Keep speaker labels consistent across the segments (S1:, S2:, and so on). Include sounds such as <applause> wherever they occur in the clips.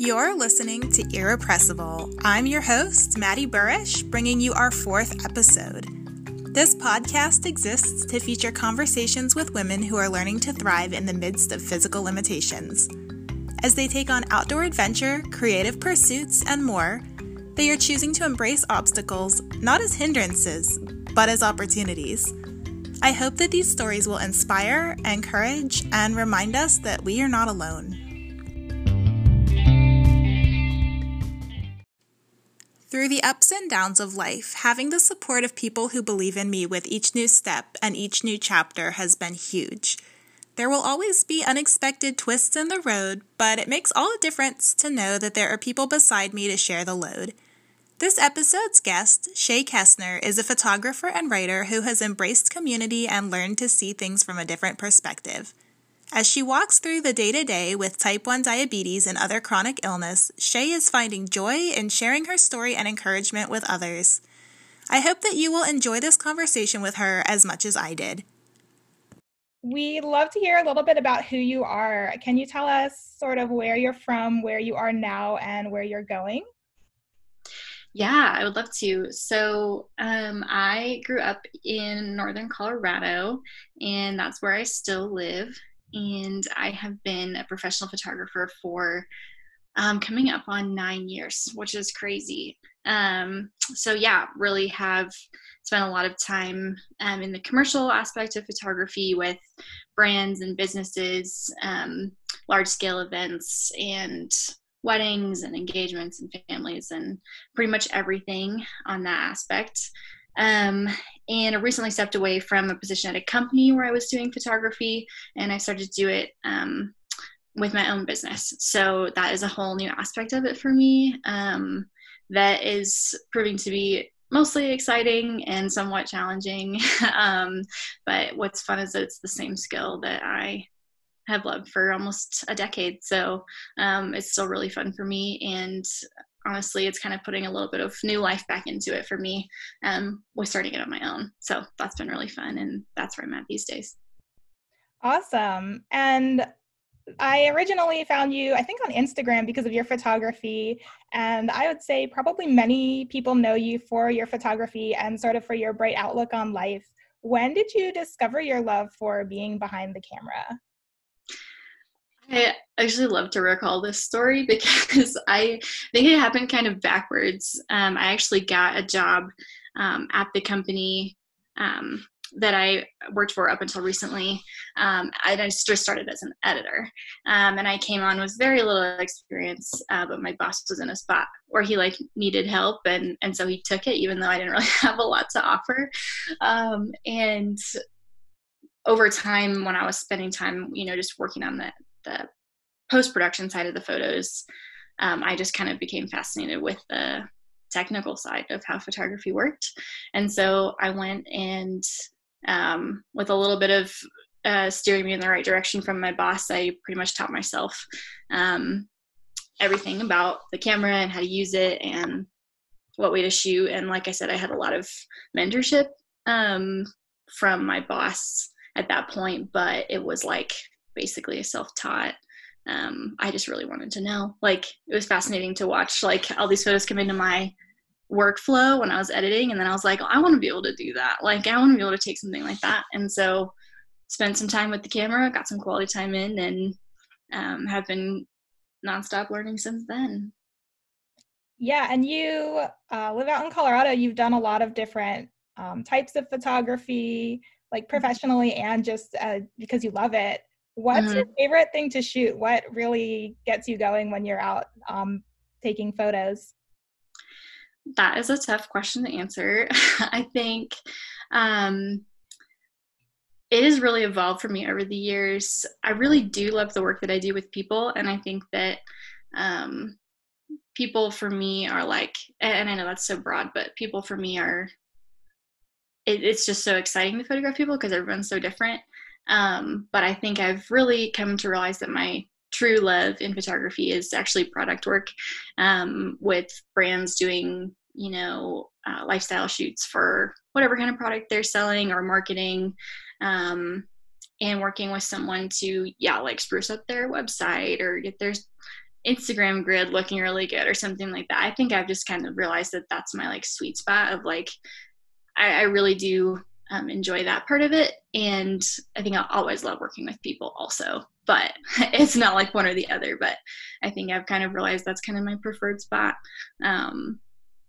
S1: You're listening to Irrepressible. I'm your host, Maddie Burrish, bringing you our fourth episode. This podcast exists to feature conversations with women who are learning to thrive in the midst of physical limitations. As they take on outdoor adventure, creative pursuits, and more, they are choosing to embrace obstacles not as hindrances, but as opportunities. I hope that these stories will inspire, encourage, and remind us that we are not alone. Through the ups and downs of life, having the support of people who believe in me with each new step and each new chapter has been huge. There will always be unexpected twists in the road, but it makes all the difference to know that there are people beside me to share the load. This episode's guest, Shay Kessner, is a photographer and writer who has embraced community and learned to see things from a different perspective. As she walks through the day to day with type 1 diabetes and other chronic illness, Shay is finding joy in sharing her story and encouragement with others. I hope that you will enjoy this conversation with her as much as I did.
S2: We'd love to hear a little bit about who you are. Can you tell us sort of where you're from, where you are now, and where you're going?
S3: Yeah, I would love to. So, um, I grew up in northern Colorado, and that's where I still live and I have been a professional photographer for um, coming up on nine years, which is crazy. Um, so yeah, really have spent a lot of time um, in the commercial aspect of photography with brands and businesses, um, large scale events, and weddings and engagements and families, and pretty much everything on that aspect. Um, and I recently stepped away from a position at a company where I was doing photography, and I started to do it um, with my own business. So that is a whole new aspect of it for me. Um, that is proving to be mostly exciting and somewhat challenging. <laughs> um, but what's fun is that it's the same skill that I have loved for almost a decade. So um, it's still really fun for me. And honestly, it's kind of putting a little bit of new life back into it for me um, with starting it on my own. So that's been really fun, and that's where I'm at these days.
S2: Awesome. And I originally found you, I think, on Instagram because of your photography. And I would say probably many people know you for your photography and sort of for your bright outlook on life. When did you discover your love for being behind the camera?
S3: I actually love to recall this story <laughs> because I think it happened kind of backwards. Um, I actually got a job um, at the company um, that I worked for up until recently. Um, I just started as an editor, um, and I came on with very little experience. Uh, but my boss was in a spot where he like needed help, and and so he took it, even though I didn't <laughs> really have a lot to offer. Um, and over time, when I was spending time, you know, just working on the the post production side of the photos, um, I just kind of became fascinated with the technical side of how photography worked. And so I went and, um, with a little bit of uh, steering me in the right direction from my boss, I pretty much taught myself um, everything about the camera and how to use it and what way to shoot. And like I said, I had a lot of mentorship um, from my boss at that point, but it was like basically a self-taught. Um, i just really wanted to know. Like it was fascinating to watch like all these photos come into my workflow when i was editing and then i was like oh, i want to be able to do that. Like i want to be able to take something like that. And so spent some time with the camera got some quality time in and um, have been nonstop learning since then.
S2: Yeah and you uh, live out in colorado. You've done a lot of different um, types of photography like professionally and just uh, because you love it What's mm-hmm. your favorite thing to shoot? What really gets you going when you're out um, taking photos?
S3: That is a tough question to answer. <laughs> I think um, it has really evolved for me over the years. I really do love the work that I do with people, and I think that um, people for me are like, and I know that's so broad, but people for me are. It, it's just so exciting to photograph people because everyone's so different. Um, but I think I've really come to realize that my true love in photography is actually product work um, with brands doing, you know, uh, lifestyle shoots for whatever kind of product they're selling or marketing. Um, and working with someone to, yeah, like spruce up their website or get their Instagram grid looking really good or something like that. I think I've just kind of realized that that's my like sweet spot of like, I, I really do um, enjoy that part of it. And I think I'll always love working with people also, <laughs> but it's not like one or the other. But I think I've kind of realized that's kind of my preferred spot. Um,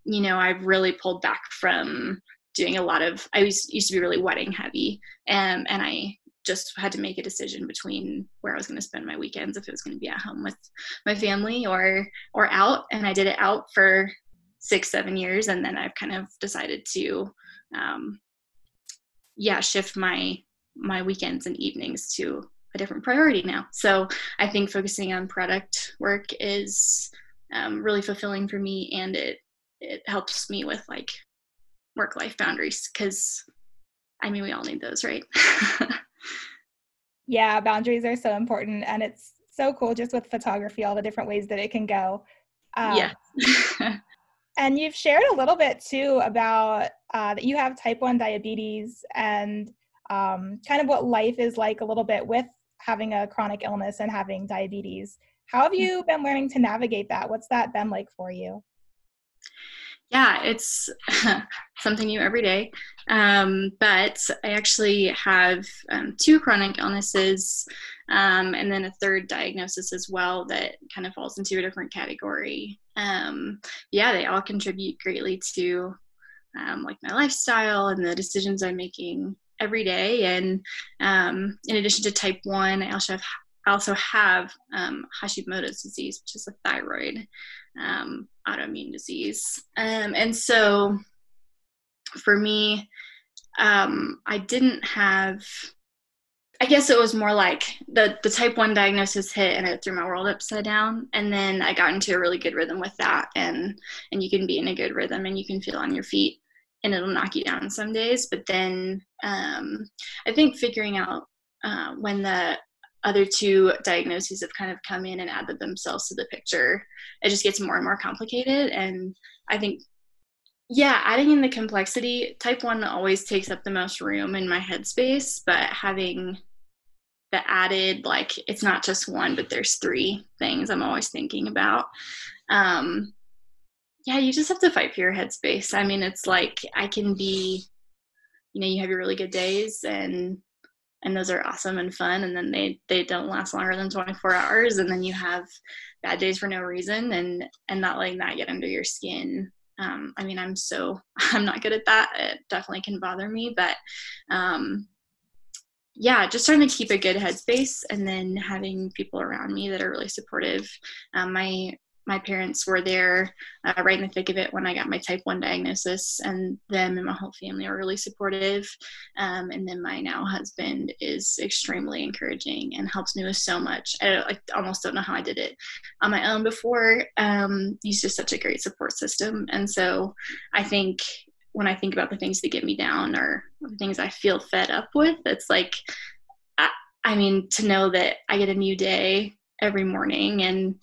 S3: you know, I've really pulled back from doing a lot of, I was, used to be really wedding heavy. Um, and I just had to make a decision between where I was going to spend my weekends, if it was going to be at home with my family or, or out. And I did it out for six, seven years. And then I've kind of decided to, um, yeah shift my my weekends and evenings to a different priority now. So i think focusing on product work is um, really fulfilling for me and it it helps me with like work life boundaries because i mean we all need those right? <laughs>
S2: Yeah boundaries are so important and it's so cool just with photography all the different ways that it can go.
S3: Um, yeah <laughs>
S2: and you've shared a little bit too about uh, that you have type 1 diabetes and um, kind of what life is like a little bit with having a chronic illness and having diabetes. How have you been learning to navigate that? What's that been like for you?
S3: Yeah, it's <laughs> something new every day. Um, but I actually have um, two chronic illnesses um, and then a third diagnosis as well that kind of falls into a different category. Um, yeah, they all contribute greatly to um, like my lifestyle and the decisions I'm making every day. And um, in addition to type one, I also have also have um, Hashimoto's disease, which is a thyroid um, autoimmune disease. And so for me, I didn't have I guess it was more like the the type one diagnosis hit and it threw my world upside down. And then I got into a really good rhythm with that, and and you can be in a good rhythm and you can feel on your feet, and it'll knock you down some days. But then um, I think figuring out uh, when the other two diagnoses have kind of come in and added themselves to the picture, it just gets more and more complicated. And I think yeah adding in the complexity type 1 always takes up the most room in my headspace but having the added like it's not just one but there's three things i'm always thinking about. Um yeah you just have to fight for your headspace. I mean it's like i can be you know you have your really good days and and those are awesome and fun and then they they don't last longer than 24 hours and then you have bad days for no reason and and not letting that get under your skin. Um, i mean i'm so <laughs> i'm not good at that. It definitely can bother me but um, yeah, just trying to keep a good headspace and then having people around me that are really supportive. Um, my my parents were there uh, right in the thick of it when I got my type 1 diagnosis, and them and my whole family are really supportive. Um, and then my now husband is extremely encouraging and helps me with so much. I, I almost don't know how I did it on my own before. Um, he's just such a great support system. And so I think when I think about the things that get me down or the things I feel fed up with, it's like, I, I mean, to know that I get a new day every morning and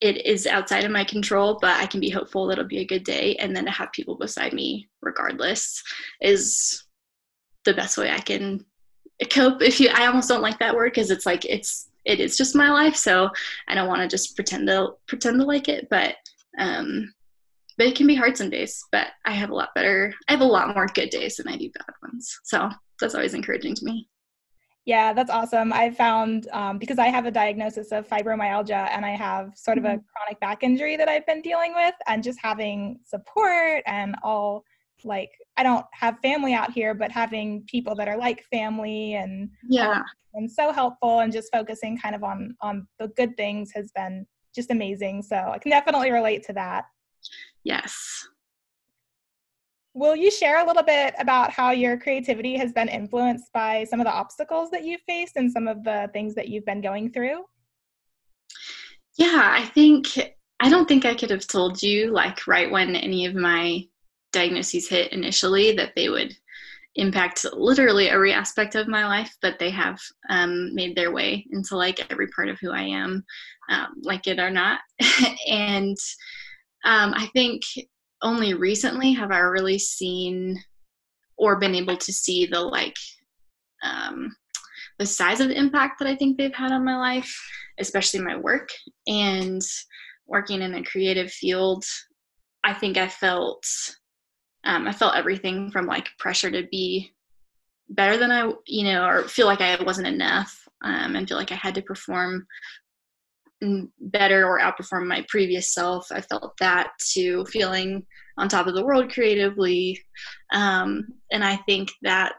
S3: it is outside of my control, but I can be hopeful that it'll be a good day. And then to have people beside me regardless is the best way I can cope. If you, I almost don't like that word because it's like, it's, it is just my life. So I don't want to just pretend to pretend to like it, but, um, but it can be hard some days but i have a lot better i have a lot more good days than i do bad ones. So that's always encouraging to me.
S2: Yeah that's awesome. I found um, because i have a diagnosis of fibromyalgia and i have sort of a mm-hmm. chronic back injury that i've been dealing with and just having support and all like i don't have family out here but having people that are like family and
S3: yeah. um,
S2: and so helpful and just focusing kind of on on the good things has been just amazing. So i can definitely relate to that
S3: Yes.
S2: Will you share a little bit about how your creativity has been influenced by some of the obstacles that you've faced and some of the things that you've been going through?
S3: Yeah, I think I don't think I could have told you like right when any of my diagnoses hit initially that they would impact literally every aspect of my life, but they have um, made their way into like every part of who I am, um, like it or not. <laughs> and um, I think only recently have I really seen or been able to see the like um, the size of the impact that I think they've had on my life, especially my work and working in a creative field. I think I felt um, I felt everything from like pressure to be better than I, you know, or feel like I wasn't enough um, and feel like I had to perform better or outperform my previous self. I felt that to feeling on top of the world creatively. Um, and I think that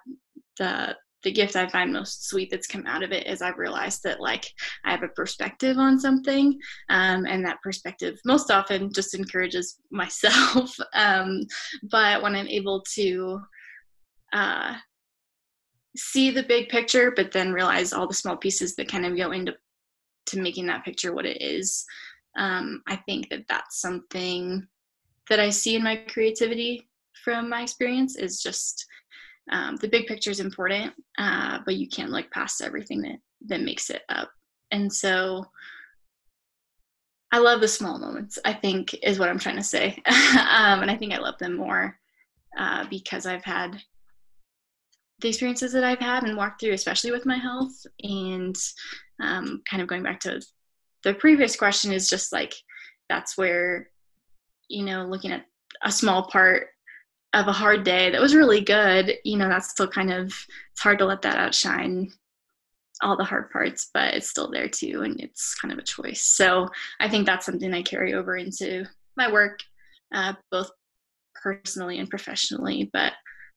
S3: the the gift I find most sweet that's come out of it is I've realized that like I have a perspective on something, um, and that perspective most often just encourages <laughs> myself. um, but when I'm able to uh, see the big picture, but then realize all the small pieces that kind of go into to making that picture what it is, um, I think that that's something that I see in my creativity from my experience is just um, the big picture is important, uh, but you can't look past everything that that makes it up. And so I love the small moments. I think is what I'm trying to say, <laughs> um, and I think I love them more uh, because I've had the experiences that I've had and walked through, especially with my health, and um, kind of going back to the previous question is just like that's where you know looking at a small part of a hard day that was really good, you know, that's still kind of it's hard to let that outshine all the hard parts, but it's still there too, and it's kind of a choice. So I think that's something I carry over into my work, uh, both personally and professionally. But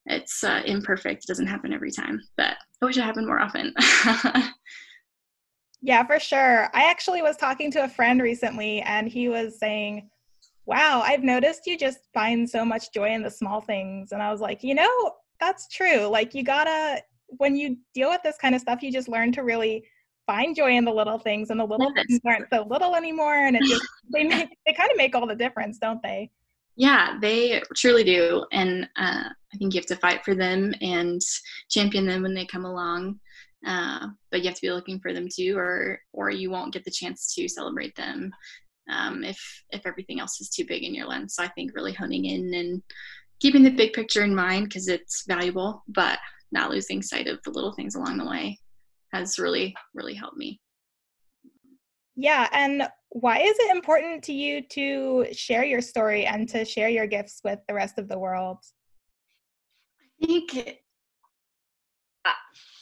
S3: it's uh, imperfect; it doesn't happen every time. But I wish it happened more often. <laughs>
S2: yeah, for sure. I actually was talking to a friend recently, and he was saying wow, I've noticed you just find so much joy in the small things. And I was like, you know, that's true. Like, you gotta, when you deal with this kind of stuff, you just learn to really find joy in the little things, and the little yes. things aren't so little anymore. And it just, they make, they kind of make all the difference, don't they?
S3: Yeah, they truly do. And uh, I think you have to fight for them and champion them when they come along. Uh, but you have to be looking for them too, or or you won't get the chance to celebrate them um, if if everything else is too big in your lens. So I think really honing in and keeping the big picture in mind because it's valuable, but not losing sight of the little things along the way has really really helped me.
S2: Yeah, and why is it important to you to share your story and to share your gifts with the rest of the world?
S3: I think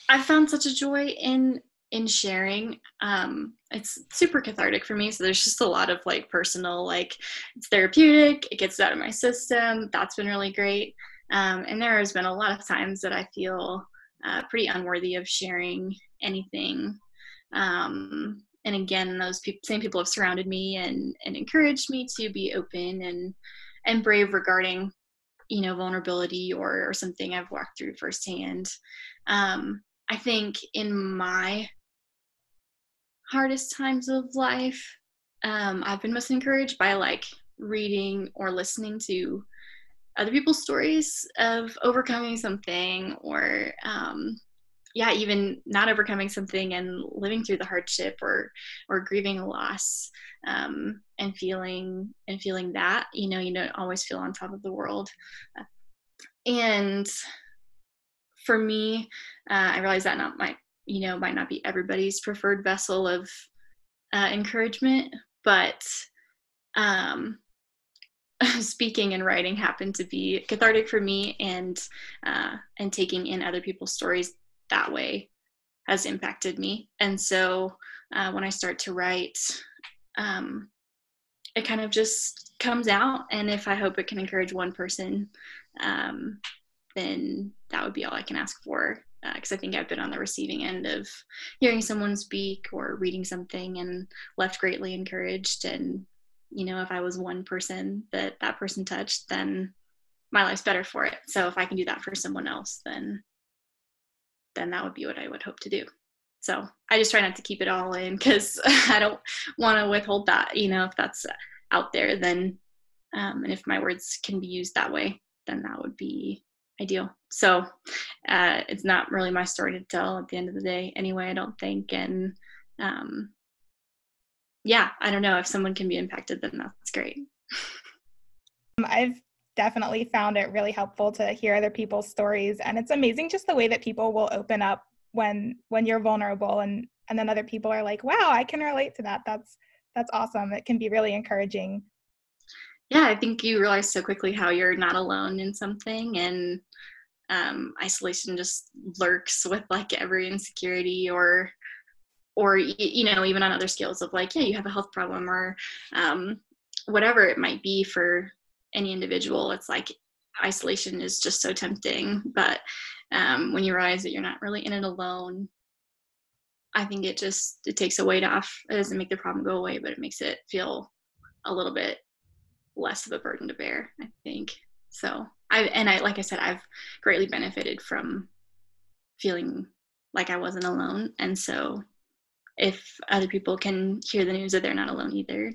S3: I found such a joy in in sharing. Um it's super cathartic for me so there's just a lot of like personal like it's therapeutic it gets out of my system that's been really great. Um, and there has been a lot of times that i feel uh, pretty unworthy of sharing anything. Um, and again those pe- same people have surrounded me and and encouraged me to be open and and brave regarding you know vulnerability or or something i've walked through firsthand. Um, I think in my hardest times of life, um, I've been most encouraged by like reading or listening to other people's stories of overcoming something or um, yeah even not overcoming something and living through the hardship or or grieving a loss um, and feeling and feeling that you know you don't always feel on top of the world. And for me uh, i realize that not my you know might not be everybody's preferred vessel of uh, encouragement but um, <laughs> speaking and writing happened to be cathartic for me and uh, and taking in other people's stories that way has impacted me and so uh, when i start to write um, it kind of just comes out and if i hope it can encourage one person um, then that would be all i can ask for because uh, I think I've been on the receiving end of hearing someone speak or reading something and left greatly encouraged. And, you know, if I was one person that that person touched, then my life's better for it. So if I can do that for someone else, then then that would be what I would hope to do. So I just try not to keep it all in because <laughs> I don't want to withhold that. You know, if that's out there, then um, and if my words can be used that way, then that would be ideal. So uh, it's not really my story to tell at the end of the day, anyway. I don't think, and um, yeah, I don't know if someone can be impacted, then that's great.
S2: I've definitely found it really helpful to hear other people's stories, and it's amazing just the way that people will open up when when you're vulnerable and and then other people are like wow i can relate to that. That's that's awesome. It can be really encouraging.
S3: Yeah i think you realize so quickly how you're not alone in something and um, isolation just lurks with like every insecurity or or you know even on other scales of like yeah you have a health problem or um, whatever it might be for any individual it's like isolation is just so tempting. But um, when you realize that you're not really in it alone i think it just it takes a weight off. It doesn't make the problem go away but it makes it feel a little bit less of a burden to bear i think. So i and i like i said i've greatly benefited from feeling like i wasn't alone. And so if other people can hear the news that they're not alone either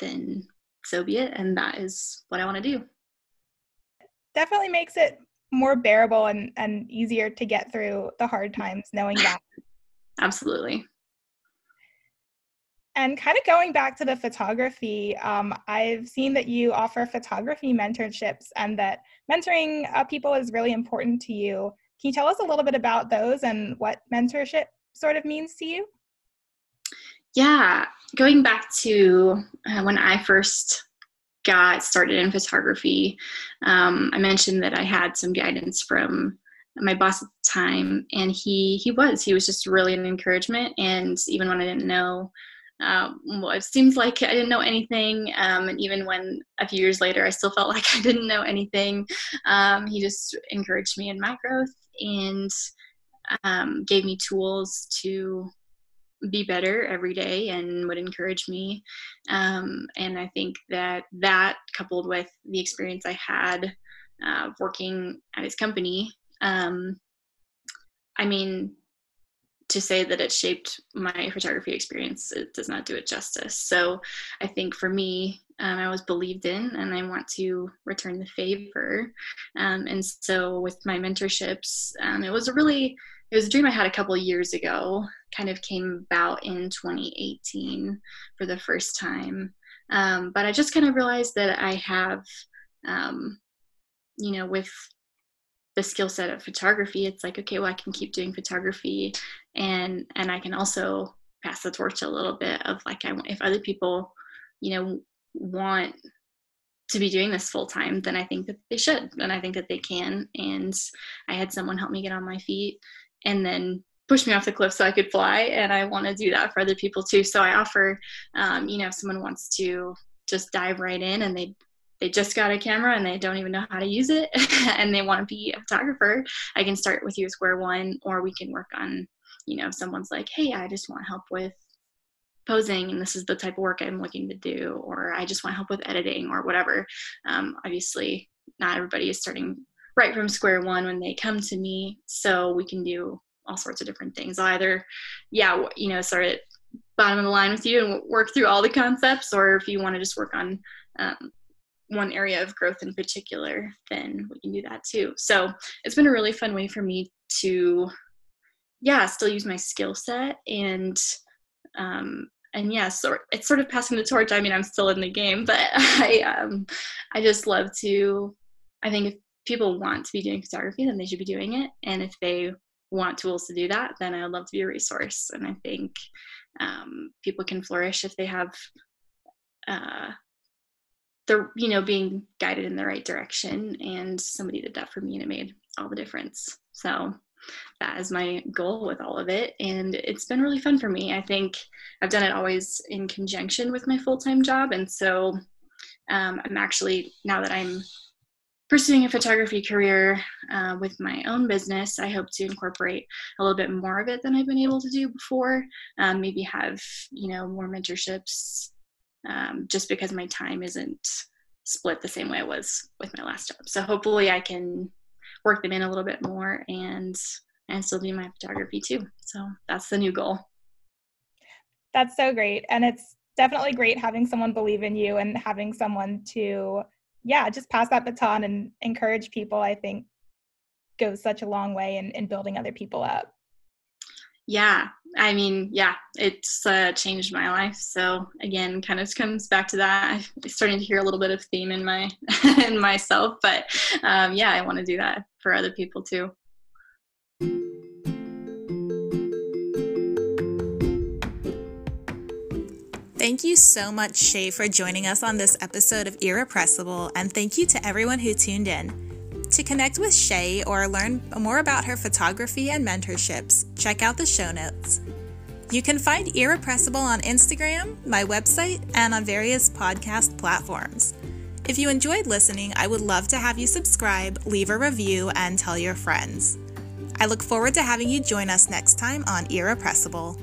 S3: then so be it and that is what i want to do
S2: definitely makes it more bearable and, and easier to get through the hard <laughs> times knowing that.
S3: Absolutely.
S2: And kind of going back to the photography, um, I've seen that you offer photography mentorships and that mentoring uh, people is really important to you. Can you tell us a little bit about those and what mentorship sort of means to you?
S3: Yeah, going back to uh, when I first got started in photography, um, I mentioned that I had some guidance from my boss at the time, and he he was he was just really an encouragement. And even when I didn't know, um, well, it seems like I didn't know anything, um, and even when a few years later I still felt <laughs> like I didn't know anything, um, he just encouraged me in my growth and um, gave me tools to be better every day and would encourage me. Um, and I think that that coupled with the experience I had uh, working at his company, um, I mean, to say that it shaped my photography experience, it does not do it justice. So I think for me, um, I was believed in and I want to return the favor. Um, and so with my mentorships, um, it was a really it was a dream I had a couple years ago, kind of came about in 2018 for the first time. Um, but I just kind of realized that I have, um, you know, with the skill set of photography, it's like, okay, well, I can keep doing photography and, and I can also pass the torch a little bit of like, I, if other people, you know, want to be doing this full time, then I think that they should, and I think that they can. And I had someone help me get on my feet and then push me off the cliff so I could fly. And I want to do that for other people too. So I offer, um, you know, if someone wants to just dive right in and they they just got a camera and they don't even know how to use it <laughs> and they want to be a photographer, I can start with you at square one, or we can work on, you know, if someone's like, hey, I just want help with posing and this is the type of work I'm looking to do, or I just want help with editing or whatever. Um, obviously, not everybody is starting right from square one when they come to me. So we can do all sorts of different things. I'll either, yeah, you know, start at bottom of the line with you and work through all the concepts, or if you want to just work on um, one area of growth in particular, then we can do that too. So it's been a really fun way for me to, yeah, still use my skill set and, um, and yeah, so it's sort of passing the torch. I mean, I'm still in the game, but <laughs> I, um, I just love to. I think if people want to be doing photography, then they should be doing it. And if they want tools to do that, then I would love to be a resource. And I think um, people can flourish if they have uh, the you know being guided in the right direction. And somebody did that for me, and it made all the difference. So that is my goal with all of it, and it's been really fun for me. I think I've done it always in conjunction with my full time job, and so um, I'm actually now that I'm pursuing a photography career uh, with my own business, I hope to incorporate a little bit more of it than I've been able to do before. Um, maybe have you know more mentorships, um, just because my time isn't split the same way it was with my last job. So hopefully, I can work them in a little bit more and and still do my photography too. So that's the new goal.
S2: That's so great, and it's definitely great having someone believe in you and having someone to yeah, just pass that baton and encourage people, I think goes such a long way in, in building other people up.
S3: Yeah, I mean, yeah, it's uh, changed my life. So again, kind of comes back to that. I'm starting to hear a little bit of theme in my <laughs> in myself, but um, yeah, I want to do that for other people too.
S1: Thank you so much, Shay, for joining us on this episode of Irrepressible, and thank you to everyone who tuned in. To connect with Shay or learn more about her photography and mentorships, check out the show notes. You can find Irrepressible on Instagram, my website, and on various podcast platforms. If you enjoyed listening, I would love to have you subscribe, leave a review, and tell your friends. I look forward to having you join us next time on Irrepressible.